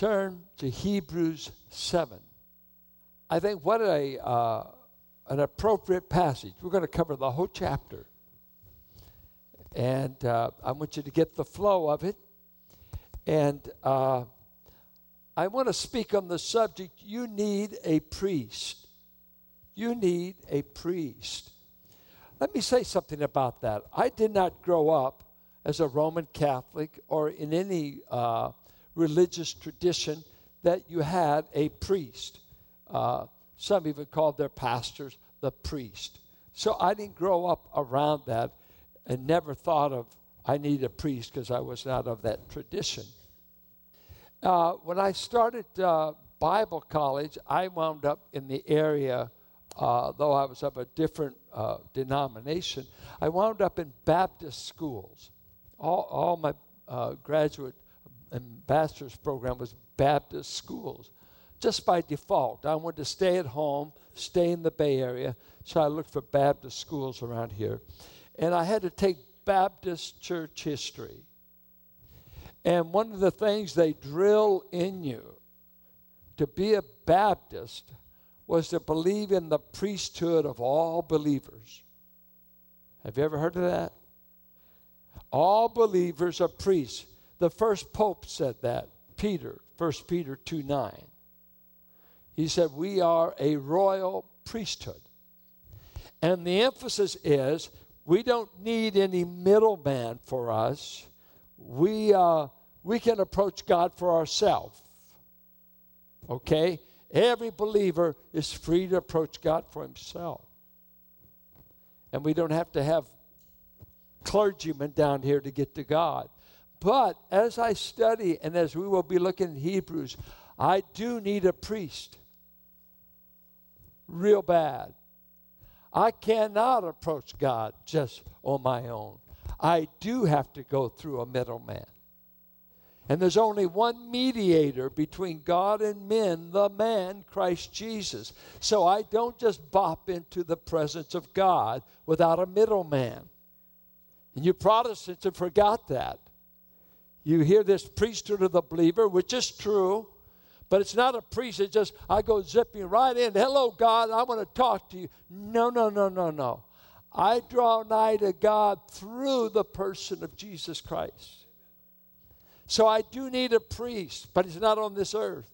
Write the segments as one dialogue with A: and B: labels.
A: turn to Hebrews 7. I think what a, uh, an appropriate passage. We're going to cover the whole chapter. And uh, I want you to get the flow of it. And uh, I want to speak on the subject you need a priest. You need a priest. Let me say something about that. I did not grow up as a Roman Catholic or in any uh, religious tradition that you had a priest. Uh, some even called their pastors the priest. So I didn't grow up around that and never thought of I need a priest because I was not of that tradition. Uh, when I started uh, Bible college, I wound up in the area, uh, though I was of a different uh, denomination, I wound up in Baptist schools. All, all my uh, graduate and bachelor's program was Baptist schools. Just by default, I wanted to stay at home, stay in the Bay Area, so I looked for Baptist schools around here. And I had to take Baptist church history. And one of the things they drill in you to be a Baptist was to believe in the priesthood of all believers. Have you ever heard of that? All believers are priests. The first pope said that, Peter, 1 Peter 2 9. He said, We are a royal priesthood. And the emphasis is we don't need any middleman for us. We, uh, we can approach God for ourselves. Okay? Every believer is free to approach God for himself. And we don't have to have clergymen down here to get to God. But as I study and as we will be looking in Hebrews, I do need a priest. Real bad. I cannot approach God just on my own. I do have to go through a middleman. And there's only one mediator between God and men, the man, Christ Jesus. So I don't just bop into the presence of God without a middleman. And you Protestants have forgot that. You hear this priesthood of the believer, which is true, but it's not a priest that just, I go zipping right in. Hello, God, I want to talk to you. No, no, no, no, no. I draw nigh to God through the person of Jesus Christ. So I do need a priest, but he's not on this earth.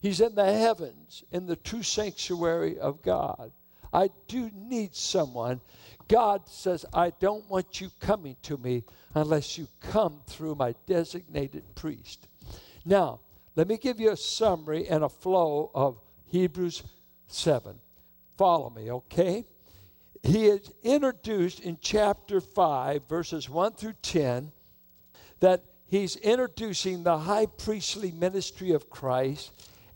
A: He's in the heavens, in the true sanctuary of God. I do need someone. God says, I don't want you coming to me unless you come through my designated priest. Now, let me give you a summary and a flow of Hebrews 7. Follow me, okay? He is introduced in chapter 5, verses 1 through 10, that he's introducing the high priestly ministry of Christ.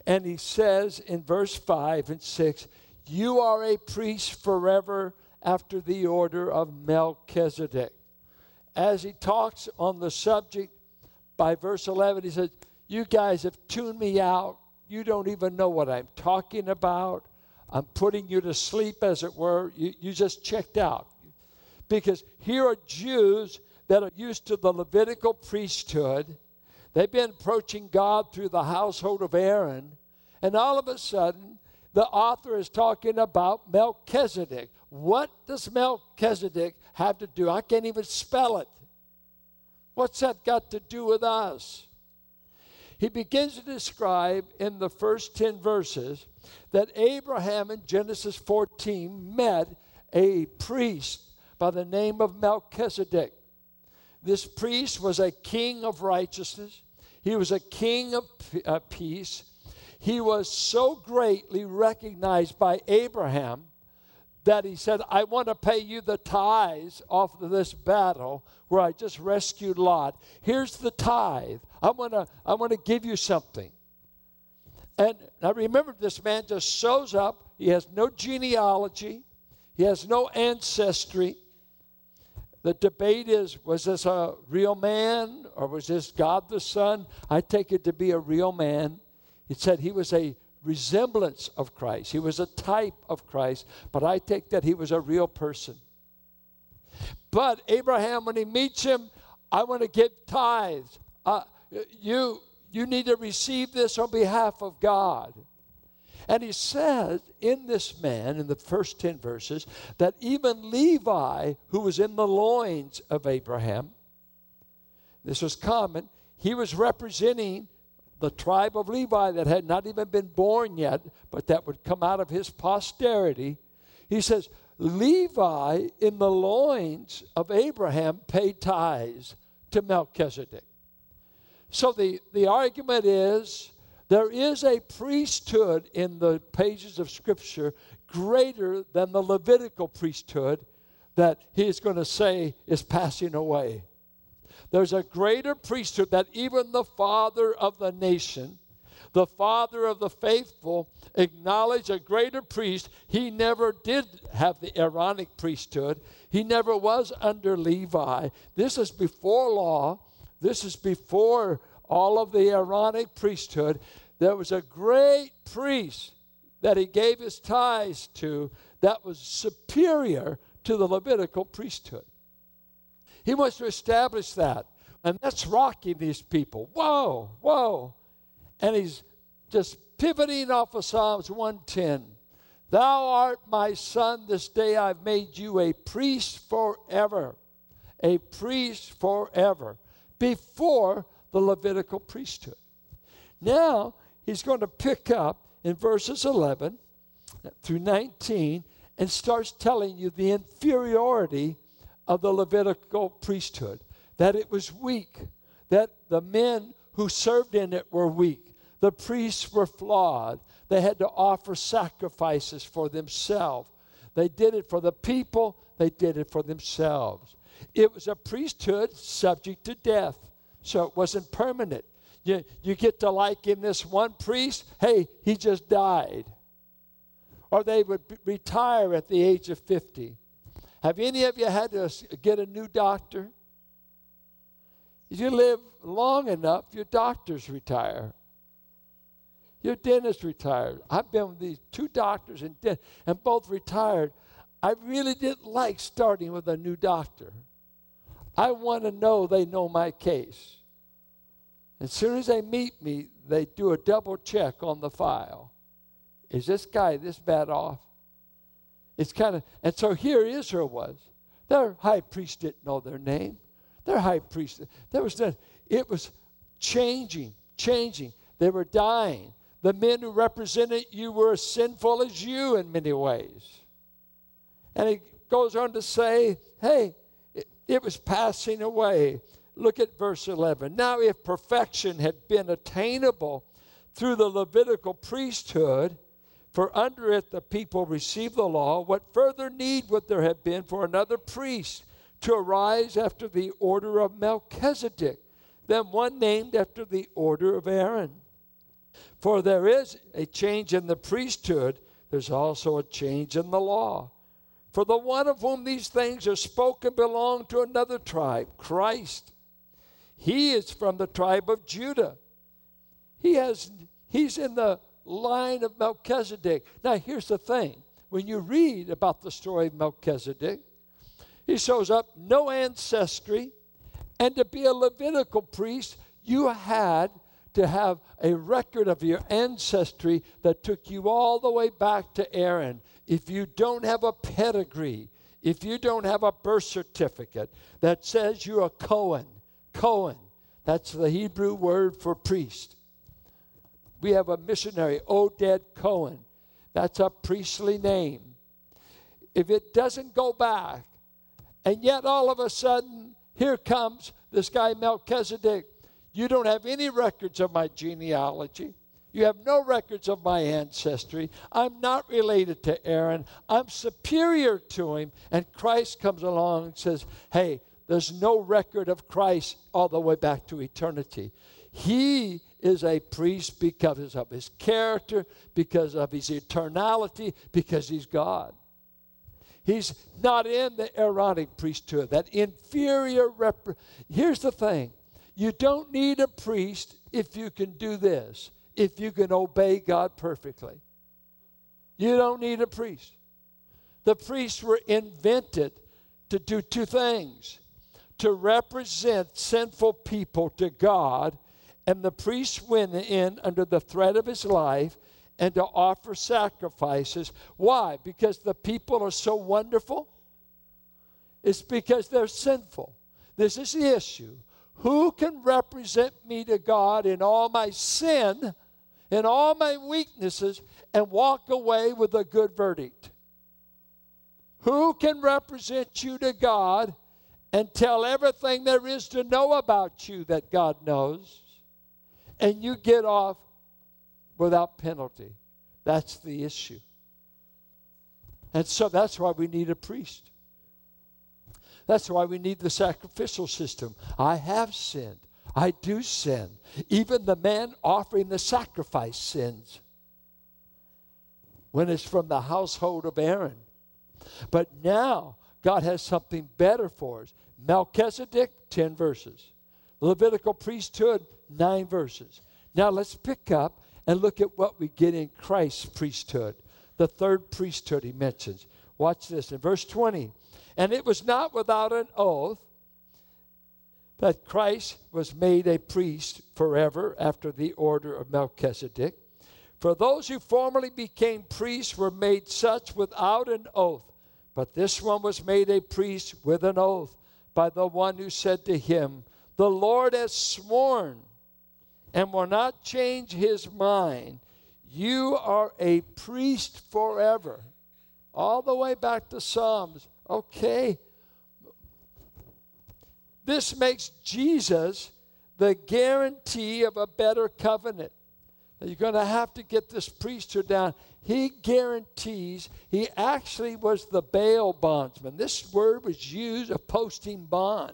A: And he says in verse 5 and 6, You are a priest forever after the order of Melchizedek. As he talks on the subject by verse 11, he says, You guys have tuned me out. You don't even know what I'm talking about. I'm putting you to sleep, as it were. You, you just checked out. Because here are Jews that are used to the Levitical priesthood. They've been approaching God through the household of Aaron. And all of a sudden, the author is talking about Melchizedek. What does Melchizedek have to do? I can't even spell it. What's that got to do with us? He begins to describe in the first 10 verses that Abraham in Genesis 14 met a priest by the name of Melchizedek. This priest was a king of righteousness, he was a king of uh, peace. He was so greatly recognized by Abraham that he said, I want to pay you the tithes off of this battle where I just rescued Lot. Here's the tithe. I want to, I want to give you something. And I remember this man just shows up. He has no genealogy, he has no ancestry. The debate is was this a real man or was this God the Son? I take it to be a real man. It said he was a resemblance of Christ, he was a type of Christ, but I take that he was a real person. But Abraham, when he meets him, I want to give tithes. Uh, you, You need to receive this on behalf of God. And he says in this man, in the first 10 verses, that even Levi, who was in the loins of Abraham, this was common, he was representing the tribe of Levi that had not even been born yet, but that would come out of his posterity. He says, Levi in the loins of Abraham paid tithes to Melchizedek. So the, the argument is there is a priesthood in the pages of Scripture greater than the Levitical priesthood that he's going to say is passing away. There's a greater priesthood that even the father of the nation, the father of the faithful, acknowledged a greater priest. He never did have the Aaronic priesthood, he never was under Levi. This is before law, this is before all of the Aaronic priesthood there was a great priest that he gave his tithes to that was superior to the Levitical priesthood. He wants to establish that. And that's rocking these people. Whoa, whoa. And he's just pivoting off of Psalms 110. Thou art my son, this day I've made you a priest forever. A priest forever. Before the Levitical priesthood. Now, he's going to pick up in verses 11 through 19 and starts telling you the inferiority of the Levitical priesthood, that it was weak, that the men who served in it were weak, the priests were flawed, they had to offer sacrifices for themselves. They did it for the people, they did it for themselves. It was a priesthood subject to death, so it wasn't permanent. You, you get to like in this one priest, hey, he just died. Or they would retire at the age of 50. Have any of you had to get a new doctor? If you live long enough, your doctors retire. Your dentist retired. I've been with these two doctors and, and both retired. I really didn't like starting with a new doctor. I want to know they know my case. As soon as they meet me, they do a double check on the file. Is this guy this bad off? It's kind of, and so here Israel was. Their high priest didn't know their name. Their high priest, there was the, it was changing, changing. They were dying. The men who represented you were as sinful as you in many ways. And he goes on to say, hey, it, it was passing away. Look at verse 11. Now, if perfection had been attainable through the Levitical priesthood, for under it the people received the law, what further need would there have been for another priest to arise after the order of Melchizedek than one named after the order of Aaron? For there is a change in the priesthood, there's also a change in the law. For the one of whom these things are spoken belonged to another tribe, Christ he is from the tribe of Judah. He has he's in the line of Melchizedek. Now here's the thing. When you read about the story of Melchizedek, he shows up no ancestry, and to be a Levitical priest, you had to have a record of your ancestry that took you all the way back to Aaron. If you don't have a pedigree, if you don't have a birth certificate that says you're a Cohen, Cohen. That's the Hebrew word for priest. We have a missionary, Oded Cohen. That's a priestly name. If it doesn't go back, and yet all of a sudden, here comes this guy Melchizedek. You don't have any records of my genealogy. You have no records of my ancestry. I'm not related to Aaron. I'm superior to him. And Christ comes along and says, Hey, there's no record of Christ all the way back to eternity. He is a priest because of his character, because of his eternality, because he's God. He's not in the Aaronic priesthood, that inferior rep. Here's the thing you don't need a priest if you can do this, if you can obey God perfectly. You don't need a priest. The priests were invented to do two things to represent sinful people to God And the priest went in under the threat of his life and to offer sacrifices. Why? Because the people are so wonderful? It's because they're sinful. This is the issue. Who can represent me to God in all my sin, in all my weaknesses, and walk away with a good verdict? Who can represent you to God and tell everything there is to know about you that God knows, and you get off without penalty? That's the issue. And so that's why we need a priest. That's why we need the sacrificial system. I have sinned. I do sin. Even the man offering the sacrifice sins when it's from the household of Aaron. But now God has something better for us. Melchizedek, 10 verses. Levitical priesthood, 9 verses. Now let's pick up and look at what we get in Christ's priesthood. The third priesthood he mentions. Watch this in verse 20. And it was not without an oath that Christ was made a priest forever after the order of Melchizedek. For those who formerly became priests were made such without an oath, but this one was made a priest with an oath by the one who said to him, The Lord has sworn and will not change his mind. You are a priest forever. All the way back to Psalms. Okay. This makes Jesus the guarantee of a better covenant. You're going to have to get this priesthood down. He guarantees, he actually was the bail bondsman. This word was used of posting bond.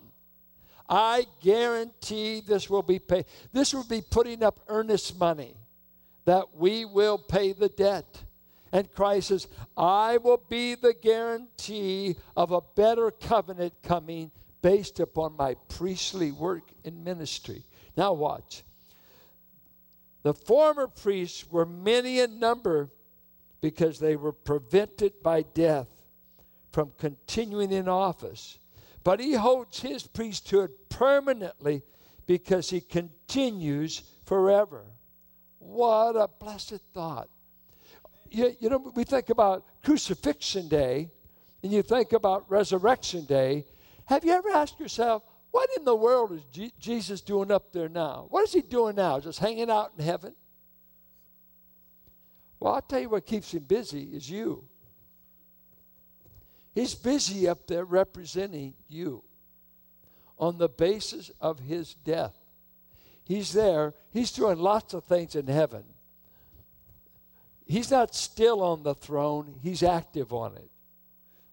A: I guarantee this will be paid. This will be putting up earnest money that we will pay the debt. And Christ says, I will be the guarantee of a better covenant coming based upon my priestly work in ministry. Now, watch. The former priests were many in number because they were prevented by death from continuing in office. But he holds his priesthood permanently because he continues forever. What a blessed thought. You, you know, we think about crucifixion day and you think about resurrection day. Have you ever asked yourself, what in the world is G- Jesus doing up there now? What is he doing now? Just hanging out in heaven? Well, I'll tell you what keeps him busy is you. He's busy up there representing you on the basis of his death. He's there, he's doing lots of things in heaven. He's not still on the throne, he's active on it.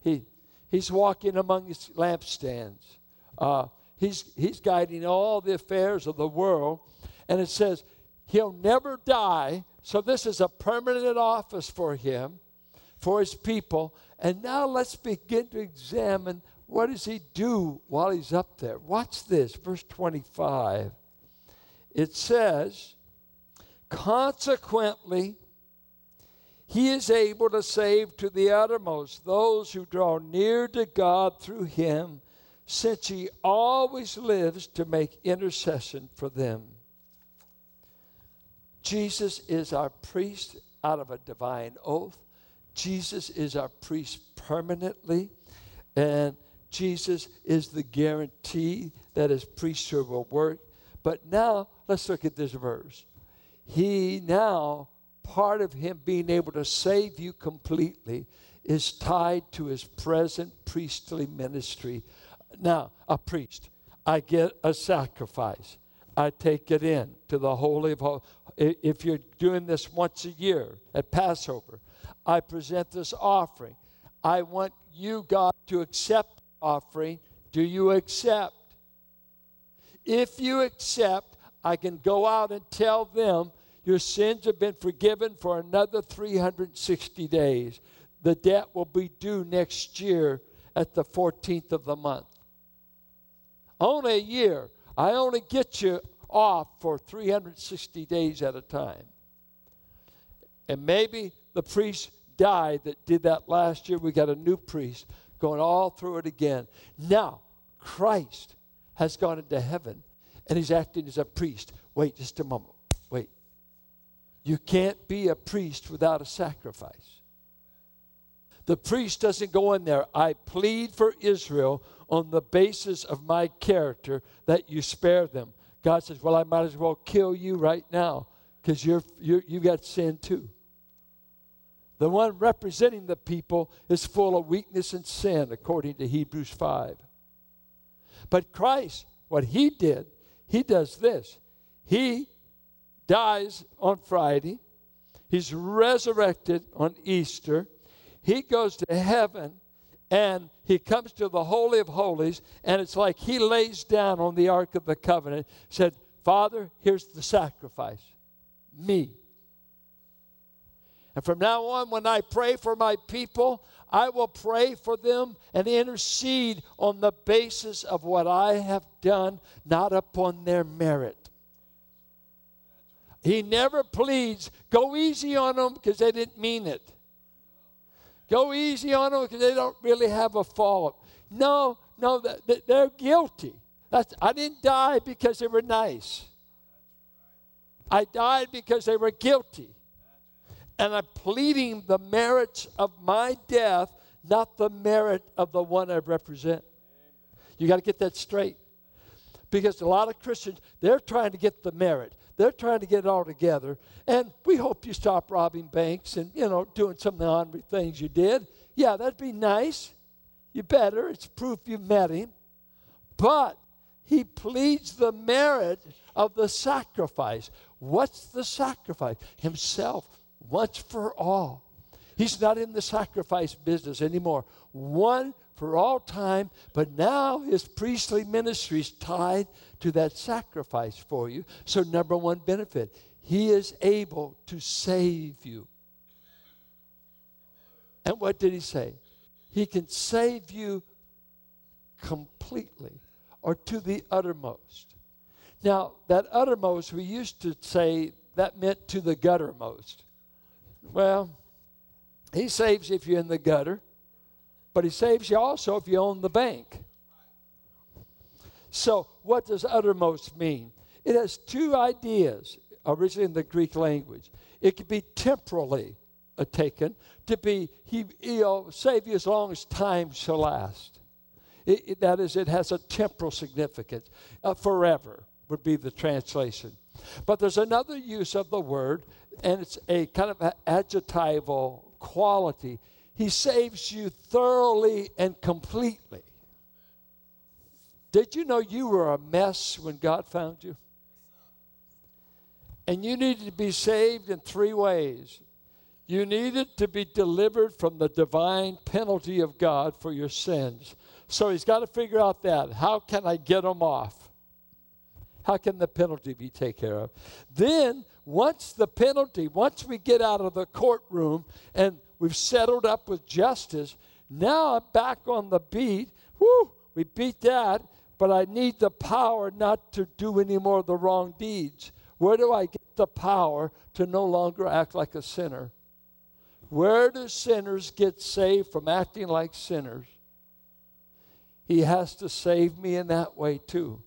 A: He, he's walking among his lampstands. Uh, he's, he's guiding all the affairs of the world. And it says, he'll never die. So this is a permanent office for him, for his people. And now let's begin to examine what does he do while he's up there? Watch this, verse 25. It says, Consequently, he is able to save to the uttermost those who draw near to God through him, since he always lives to make intercession for them. Jesus is our priest out of a divine oath. Jesus is our priest permanently. And Jesus is the guarantee that his priesthood will work. But now, let's look at this verse. He now, part of him being able to save you completely, is tied to his present priestly ministry. Now, a priest, I get a sacrifice. I take it in to the Holy of Holies. If you're doing this once a year at Passover, I present this offering. I want you, God, to accept offering. Do you accept? If you accept, I can go out and tell them your sins have been forgiven for another 360 days. The debt will be due next year at the 14th of the month. Only a year. I only get you off for 360 days at a time. And maybe the priest died that did that last year. We got a new priest going all through it again. Now, Christ has gone into heaven and he's acting as a priest. Wait just a moment. Wait. You can't be a priest without a sacrifice. The priest doesn't go in there. I plead for Israel on the basis of my character that you spare them. God says, Well, I might as well kill you right now because you're, you're, you got sin too. The one representing the people is full of weakness and sin, according to Hebrews 5. But Christ, what he did, he does this. He dies on Friday, he's resurrected on Easter, he goes to heaven, and he comes to the Holy of Holies, and it's like he lays down on the Ark of the Covenant, said, Father, here's the sacrifice. Me. And from now on, when I pray for my people, I will pray for them and intercede on the basis of what I have done, not upon their merit. He never pleads, go easy on them because they didn't mean it. Go easy on them because they don't really have a fault. No, no, they're guilty. That's, I didn't die because they were nice. I died because they were guilty and I'm pleading the merits of my death, not the merit of the one I represent. You got to get that straight. Because a lot of Christians, they're trying to get the merit. They're trying to get it all together. And we hope you stop robbing banks and, you know, doing some of the honorary things you did. Yeah, that'd be nice. You better. It's proof you met him. But he pleads the merit of the sacrifice. What's the sacrifice? Himself once for all. He's not in the sacrifice business anymore. One for all time, but now his priestly ministry is tied to that sacrifice for you. So, number one benefit, he is able to save you. And what did he say? He can save you completely or to the uttermost. Now, that uttermost, we used to say that meant to the guttermost. Well, he saves if you're in the gutter, but he saves you also if you own the bank. So, what does uttermost mean? It has two ideas originally in the Greek language. It could be temporally taken to be he he'll save you as long as time shall last. It, it, that is, it has a temporal significance. Uh, forever would be the translation. But there's another use of the word and it's a kind of adjectival quality. He saves you thoroughly and completely. Did you know you were a mess when God found you? And you needed to be saved in three ways. You needed to be delivered from the divine penalty of God for your sins. So he's got to figure out that. How can I get them off? How can the penalty be taken care of? Then once the penalty, once we get out of the courtroom and we've settled up with justice, now I'm back on the beat. We beat that, but I need the power not to do any more of the wrong deeds. Where do I get the power to no longer act like a sinner? Where do sinners get saved from acting like sinners? He has to save me in that way too.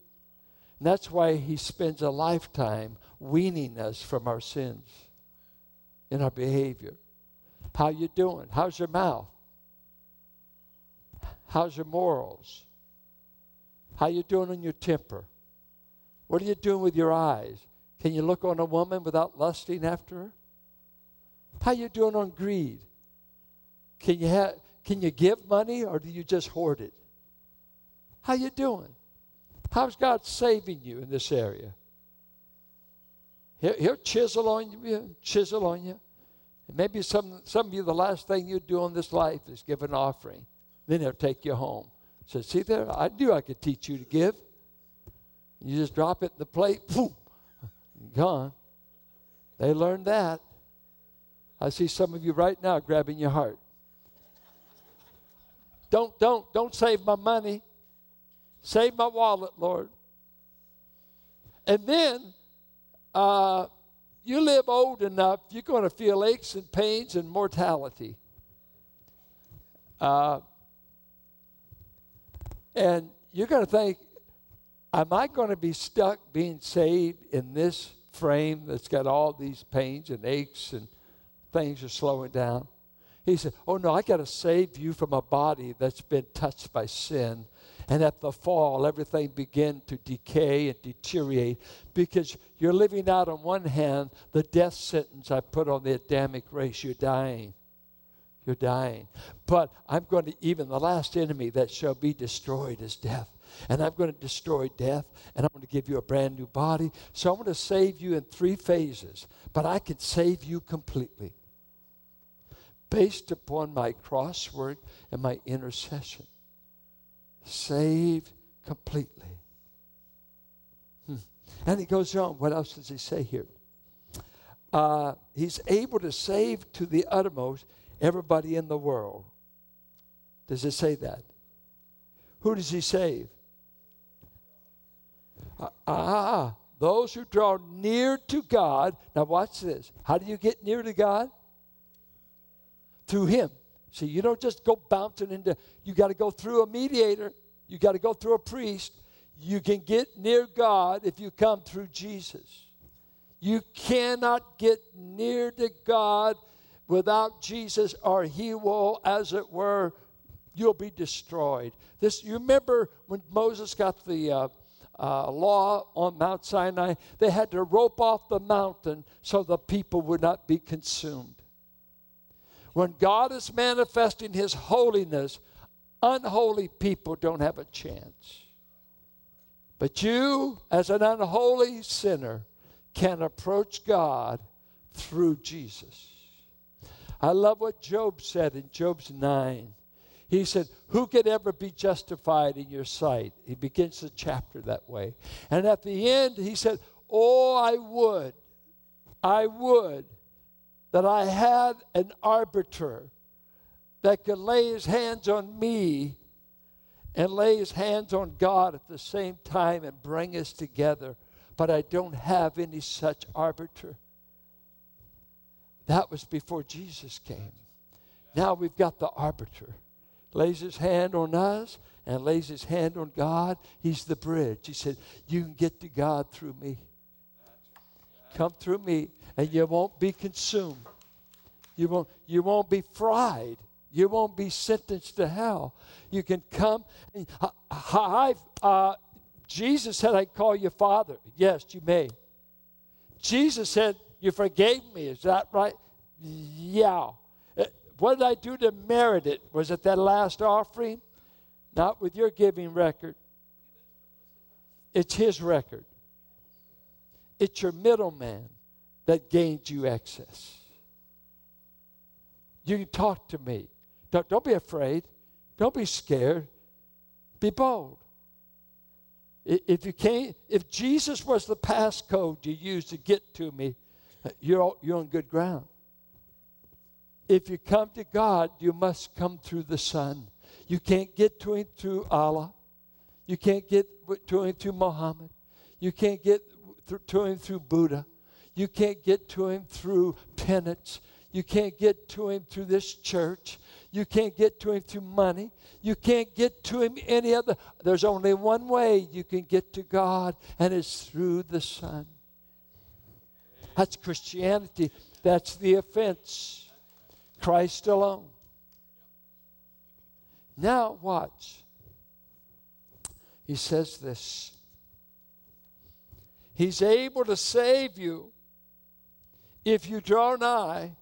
A: And that's why he spends a lifetime weaning us from our sins in our behavior. How you doing? How's your mouth? How's your morals? How you doing on your temper? What are you doing with your eyes? Can you look on a woman without lusting after her? How you doing on greed? Can you have can you give money or do you just hoard it? How you doing? How's God saving you in this area? He'll, he'll chisel on you, chisel on you. Maybe some, some of you, the last thing you do in this life is give an offering. Then he'll take you home. So, see there, I knew I could teach you to give. You just drop it in the plate, boom, gone. They learned that. I see some of you right now grabbing your heart. Don't, don't, don't save my money. Save my wallet, Lord. And then uh, you live old enough, you're going to feel aches and pains and mortality. Uh, and you're going to think, am I going to be stuck being saved in this frame that's got all these pains and aches and things are slowing down? He said, Oh no, I got to save you from a body that's been touched by sin. And at the fall, everything began to decay and deteriorate because you're living out on one hand the death sentence I put on the Adamic race. You're dying. You're dying. But I'm going to, even the last enemy that shall be destroyed is death and I'm going to destroy death, and I'm going to give you a brand new body. So I'm going to save you in three phases, but I can save you completely based upon my cross work and my intercession. Saved completely. Hmm. And he goes on. What else does he say here? Uh, he's able to save to the uttermost everybody in the world. Does it say that? Who does he save? Ah, ah, those who draw near to God. Now, watch this. How do you get near to God? Through Him. See, you don't just go bouncing into, you got to go through a mediator, you got to go through a priest. You can get near God if you come through Jesus. You cannot get near to God without Jesus, or He will, as it were, you'll be destroyed. This, you remember when Moses got the uh, uh, law on Mount Sinai, they had to rope off the mountain so the people would not be consumed. When God is manifesting His holiness, unholy people don't have a chance. But you, as an unholy sinner, can approach God through Jesus. I love what Job said in Job's 9. He said, Who could ever be justified in your sight? He begins the chapter that way. And at the end, he said, Oh, I would, I would that I had an arbiter that could lay his hands on me and lay his hands on God at the same time and bring us together. But I don't have any such arbiter. That was before Jesus came. Now we've got the arbiter lays his hand on us and lays his hand on God, he's the bridge. He said, You can get to God through me. Come through me, and you won't be consumed. You won't, you won't be fried. You won't be sentenced to hell. You can come. Uh, uh, I, uh, Jesus said, I call you Father. Yes, you may. Jesus said, You forgave me. Is that right? Yeah. Uh, what did I do to merit it? Was it that last offering? Not with your giving record. It's his record. It's your middleman that gains you access. You can talk to me. Don't, don't be afraid. Don't be scared. Be bold. If you can't, if Jesus was the passcode you used to get to me, uh, you're, you're on good ground if you come to God, you must come through the Son. You can't get to Him through Allah. You can't get to Him through Muhammad. You can't get to Him through Buddha. You can't get to Him through penance. You can't get to Him through this church. You can't get to Him through money. You can't get to Him any other. There's only one way you can get to God, and it's through the Son. That's Christianity. That's the offense. Christ alone. Now, watch. He says this He's able to save you if you draw nigh,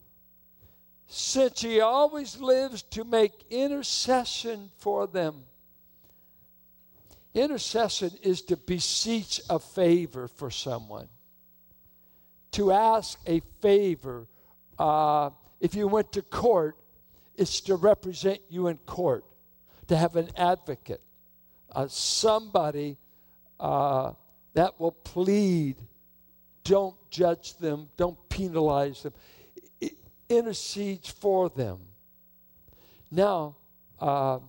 A: since He always lives to make intercession for them. Intercession is to beseech a favor for someone, to ask a favor. Uh, if you went to court, it's to represent you in court, to have an advocate, uh, somebody uh, that will plead. Don't judge them, don't penalize them, it intercedes for them. Now, uh,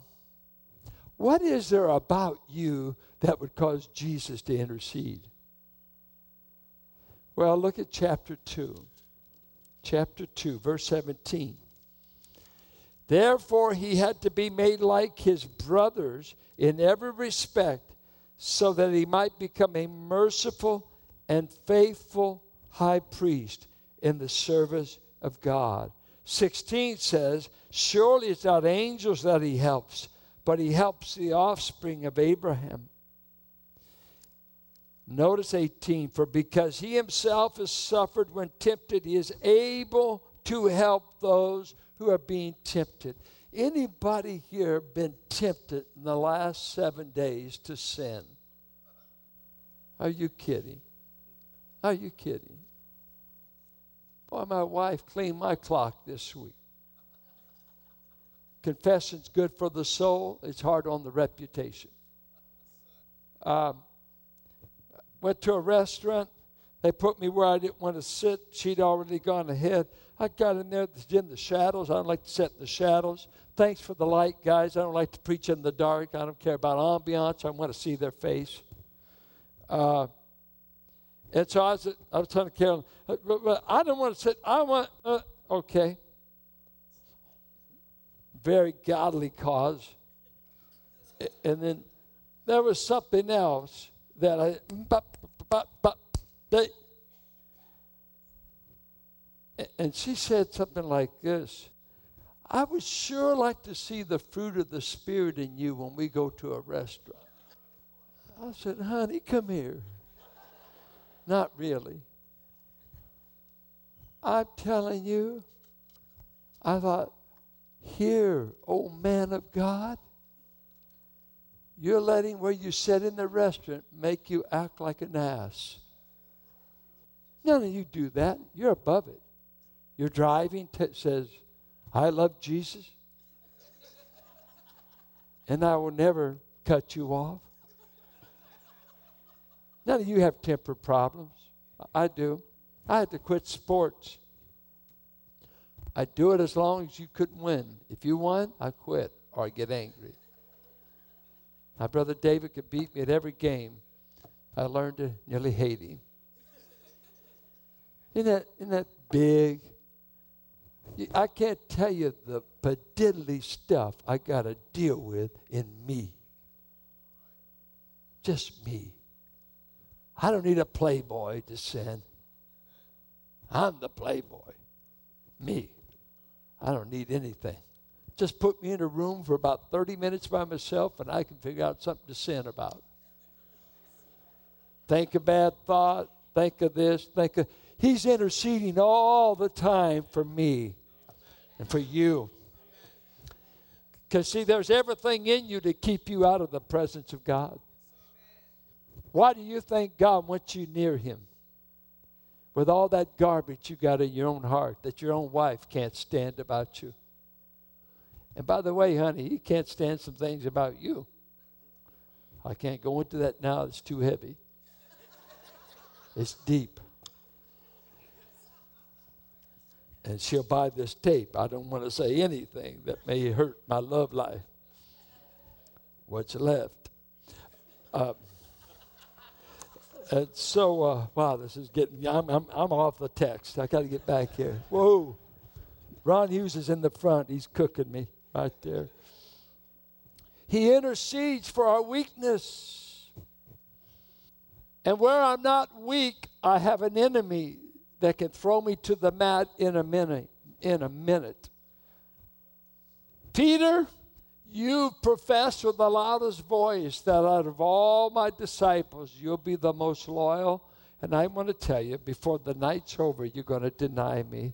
A: what is there about you that would cause Jesus to intercede? Well, look at chapter 2 chapter 2, verse 17. Therefore, he had to be made like his brothers in every respect, so that he might become a merciful and faithful high priest in the service of God. 16 says, Surely it's not angels that he helps, but he helps the offspring of Abraham. Notice 18, for because he himself has suffered when tempted, he is able to help those who are being tempted. Anybody here been tempted in the last seven days to sin? Are you kidding? Are you kidding? Boy, my wife cleaned my clock this week. Confession's good for the soul, it's hard on the reputation. Um, went to a restaurant. They put me where I didn't want to sit. She'd already gone ahead. I got in there in the shadows. I don't like to sit in the shadows. Thanks for the light, guys. I don't like to preach in the dark. I don't care about ambiance. I want to see their face. Uh, and so I was, I was telling Carolyn, but I don't want to sit. I want, uh, okay. Very godly cause. And then there was something else that I, but, but, but, and she said something like this I would sure like to see the fruit of the Spirit in you when we go to a restaurant. I said, honey, come here. Not really. I'm telling you, I thought, here, oh man of God, you're letting where you sit in the restaurant make you act like an ass. None of you do that. You're above it. You're driving, t- says, I love Jesus, and I will never cut you off. None of you have temper problems. I do. I had to quit sports. I do it as long as you couldn't win. If you won, I quit or I get angry. My brother David could beat me at every game. I learned to nearly hate him. Isn't that, isn't that big? I can't tell you the pediddly stuff I got to deal with in me. Just me. I don't need a playboy to sin. I'm the playboy. Me. I don't need anything. Just put me in a room for about 30 minutes by myself and I can figure out something to sin about. Think a bad thought, think of this, think of. He's interceding all the time for me and for you. Because, see, there's everything in you to keep you out of the presence of God. Why do you think God wants you near Him? With all that garbage you got in your own heart that your own wife can't stand about you. And by the way, honey, He can't stand some things about you. I can't go into that now, it's too heavy. It's deep. And she'll buy this tape. I don't want to say anything that may hurt my love life. What's left? Um, and so, uh, wow, this is getting, I'm, I'm, I'm off the text. I got to get back here. Whoa. Ron Hughes is in the front. He's cooking me right there. He intercedes for our weakness. And where I'm not weak, I have an enemy that can throw me to the mat in a minute. In a minute. Peter, you profess with the loudest voice that out of all my disciples, you'll be the most loyal. And I want to tell you, before the night's over, you're going to deny me.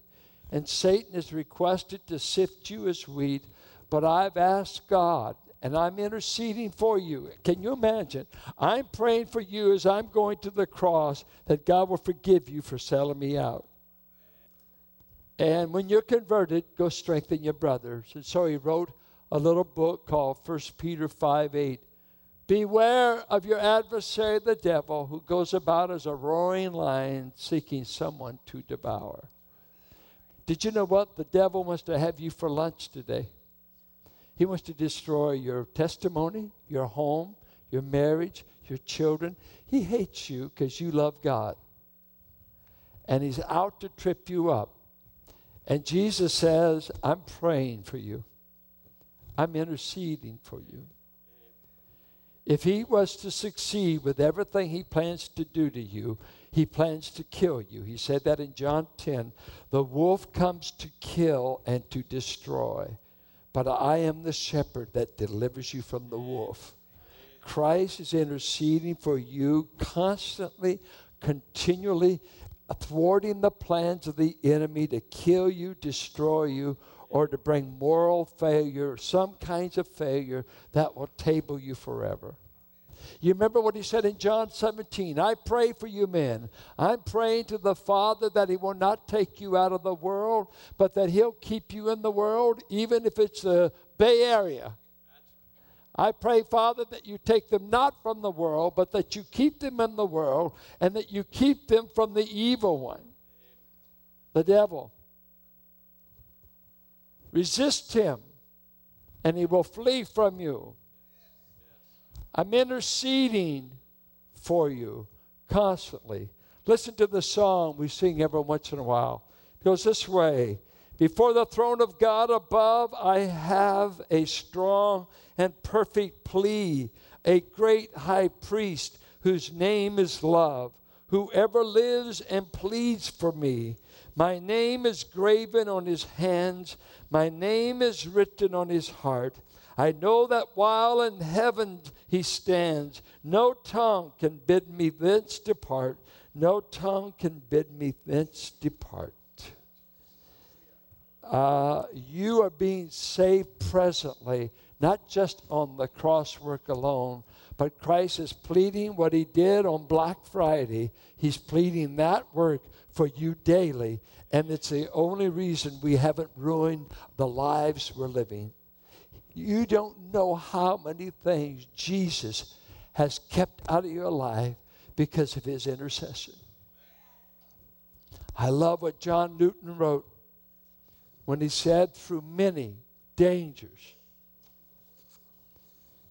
A: And Satan is requested to sift you as wheat, but I've asked God, and I'm interceding for you. Can you imagine? I'm praying for you as I'm going to the cross that God will forgive you for selling me out. And when you're converted, go strengthen your brothers. And so he wrote a little book called 1 Peter 5 8. Beware of your adversary, the devil, who goes about as a roaring lion seeking someone to devour. Did you know what? The devil wants to have you for lunch today. He wants to destroy your testimony, your home, your marriage, your children. He hates you because you love God. And he's out to trip you up. And Jesus says, I'm praying for you. I'm interceding for you. If he was to succeed with everything he plans to do to you, he plans to kill you. He said that in John 10. The wolf comes to kill and to destroy, but I am the shepherd that delivers you from the wolf. Christ is interceding for you constantly, continually, thwarting the plans of the enemy to kill you, destroy you, or to bring moral failure, some kinds of failure that will table you forever. You remember what he said in John 17 I pray for you, men. I'm praying to the Father that he will not take you out of the world, but that he'll keep you in the world, even if it's the Bay Area. I pray, Father, that you take them not from the world, but that you keep them in the world, and that you keep them from the evil one, the devil. Resist him, and he will flee from you. I'm interceding for you constantly. Listen to the song we sing every once in a while. It goes this way Before the throne of God above, I have a strong and perfect plea, a great high priest whose name is love, whoever lives and pleads for me. My name is graven on his hands, my name is written on his heart. I know that while in heaven he stands, no tongue can bid me thence depart. No tongue can bid me thence depart. Uh, you are being saved presently, not just on the cross work alone, but Christ is pleading what he did on Black Friday. He's pleading that work for you daily, and it's the only reason we haven't ruined the lives we're living. You don't know how many things Jesus has kept out of your life because of his intercession. I love what John Newton wrote when he said, through many dangers,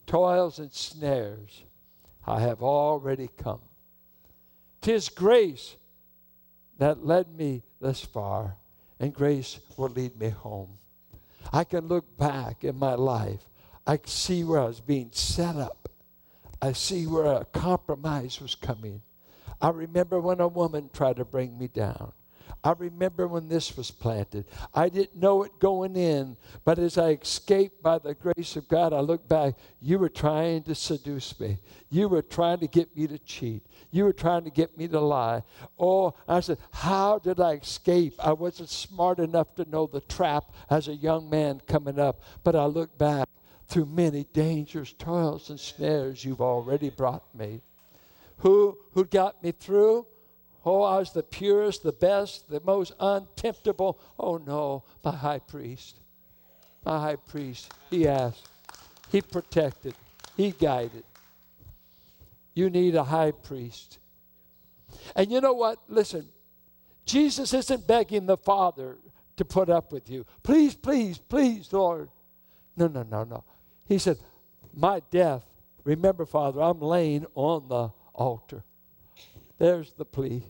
A: toils, and snares, I have already come. Tis grace that led me thus far, and grace will lead me home. I can look back in my life. I see where I was being set up. I see where a compromise was coming. I remember when a woman tried to bring me down. I remember when this was planted. I didn't know it going in, but as I escaped by the grace of God, I look back. You were trying to seduce me. You were trying to get me to cheat. You were trying to get me to lie. Oh, I said, How did I escape? I wasn't smart enough to know the trap as a young man coming up, but I look back through many dangers, toils, and snares you've already brought me. Who, who got me through? Oh, I was the purest, the best, the most untemptable. Oh, no, my high priest. My high priest. He asked, he protected, he guided. You need a high priest. And you know what? Listen, Jesus isn't begging the Father to put up with you. Please, please, please, Lord. No, no, no, no. He said, My death, remember, Father, I'm laying on the altar. There's the plea.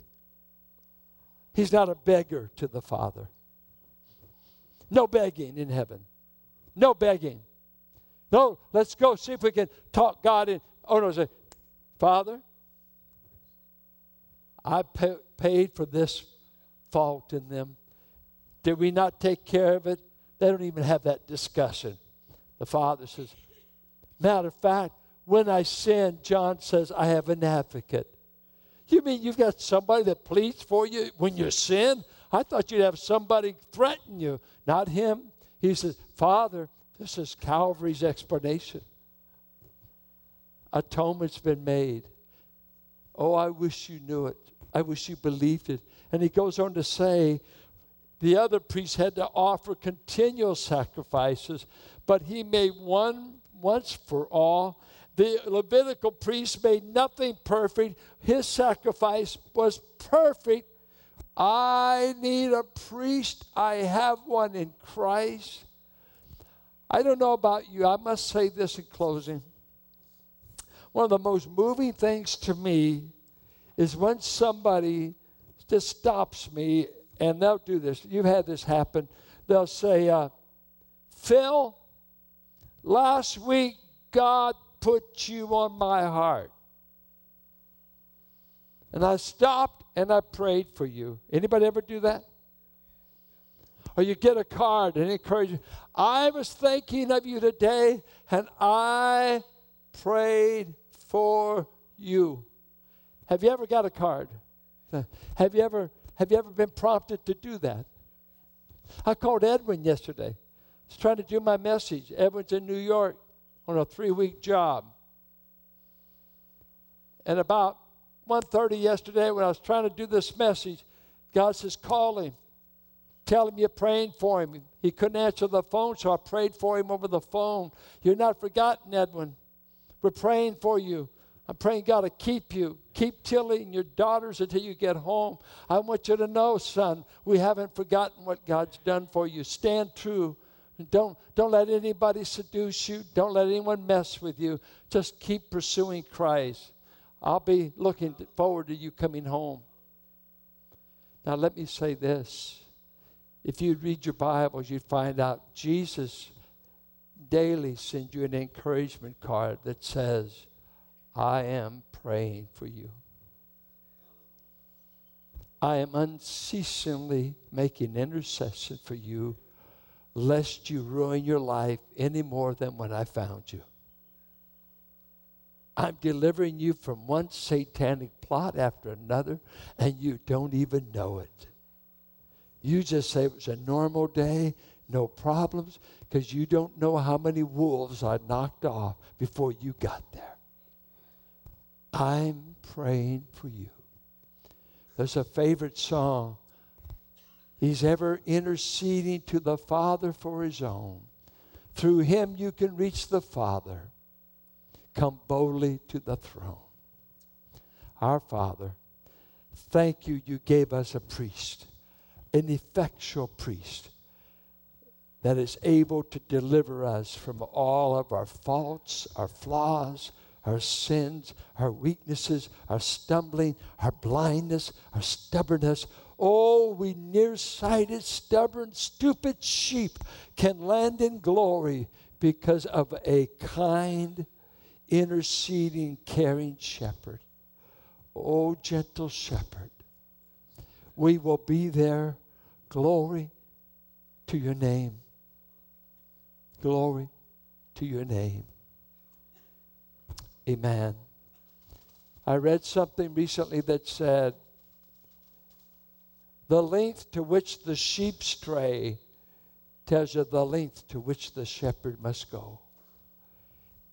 A: He's not a beggar to the Father. No begging in heaven. No begging. No, let's go see if we can talk God in. Oh, no, say, Father, I pay, paid for this fault in them. Did we not take care of it? They don't even have that discussion. The Father says, Matter of fact, when I sin, John says, I have an advocate you mean you've got somebody that pleads for you when you sin? I thought you'd have somebody threaten you, not him. He says, Father, this is Calvary's explanation. Atonement's been made. Oh, I wish you knew it. I wish you believed it. And he goes on to say, the other priests had to offer continual sacrifices, but he made one once for all the Levitical priest made nothing perfect. His sacrifice was perfect. I need a priest. I have one in Christ. I don't know about you. I must say this in closing. One of the most moving things to me is when somebody just stops me and they'll do this. You've had this happen. They'll say, uh, Phil, last week God put you on my heart. And I stopped and I prayed for you. Anybody ever do that? Or you get a card and encourage you. I was thinking of you today and I prayed for you. Have you ever got a card? Have you ever have you ever been prompted to do that? I called Edwin yesterday. I was trying to do my message. Edwin's in New York on a three-week job. And about 1.30 yesterday when I was trying to do this message, God says, call him. Tell him you're praying for him. He couldn't answer the phone, so I prayed for him over the phone. You're not forgotten, Edwin. We're praying for you. I'm praying God to keep you. Keep Tilly and your daughters until you get home. I want you to know, son, we haven't forgotten what God's done for you. Stand true. Don't, don't let anybody seduce you. Don't let anyone mess with you. Just keep pursuing Christ. I'll be looking forward to you coming home. Now, let me say this. If you read your Bibles, you'd find out Jesus daily sends you an encouragement card that says, I am praying for you. I am unceasingly making intercession for you, lest you ruin your life any more than when I found you. I'm delivering you from one satanic plot after another, and you don't even know it. You just say it was a normal day, no problems, because you don't know how many wolves I knocked off before you got there. I'm praying for you. There's a favorite song. He's ever interceding to the Father for his own. Through him you can reach the Father. Come boldly to the throne. Our Father, thank you, you gave us a priest, an effectual priest that is able to deliver us from all of our faults, our flaws, our sins, our weaknesses, our stumbling, our blindness, our stubbornness. Oh, we nearsighted, stubborn, stupid sheep can land in glory because of a kind, interceding, caring shepherd. Oh, gentle shepherd, we will be there. Glory to your name. Glory to your name. Amen. I read something recently that said the length to which the sheep stray tells you the length to which the shepherd must go.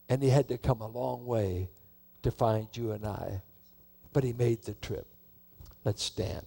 A: And he had to come a long way to find you and I. But he made the trip. Let's stand.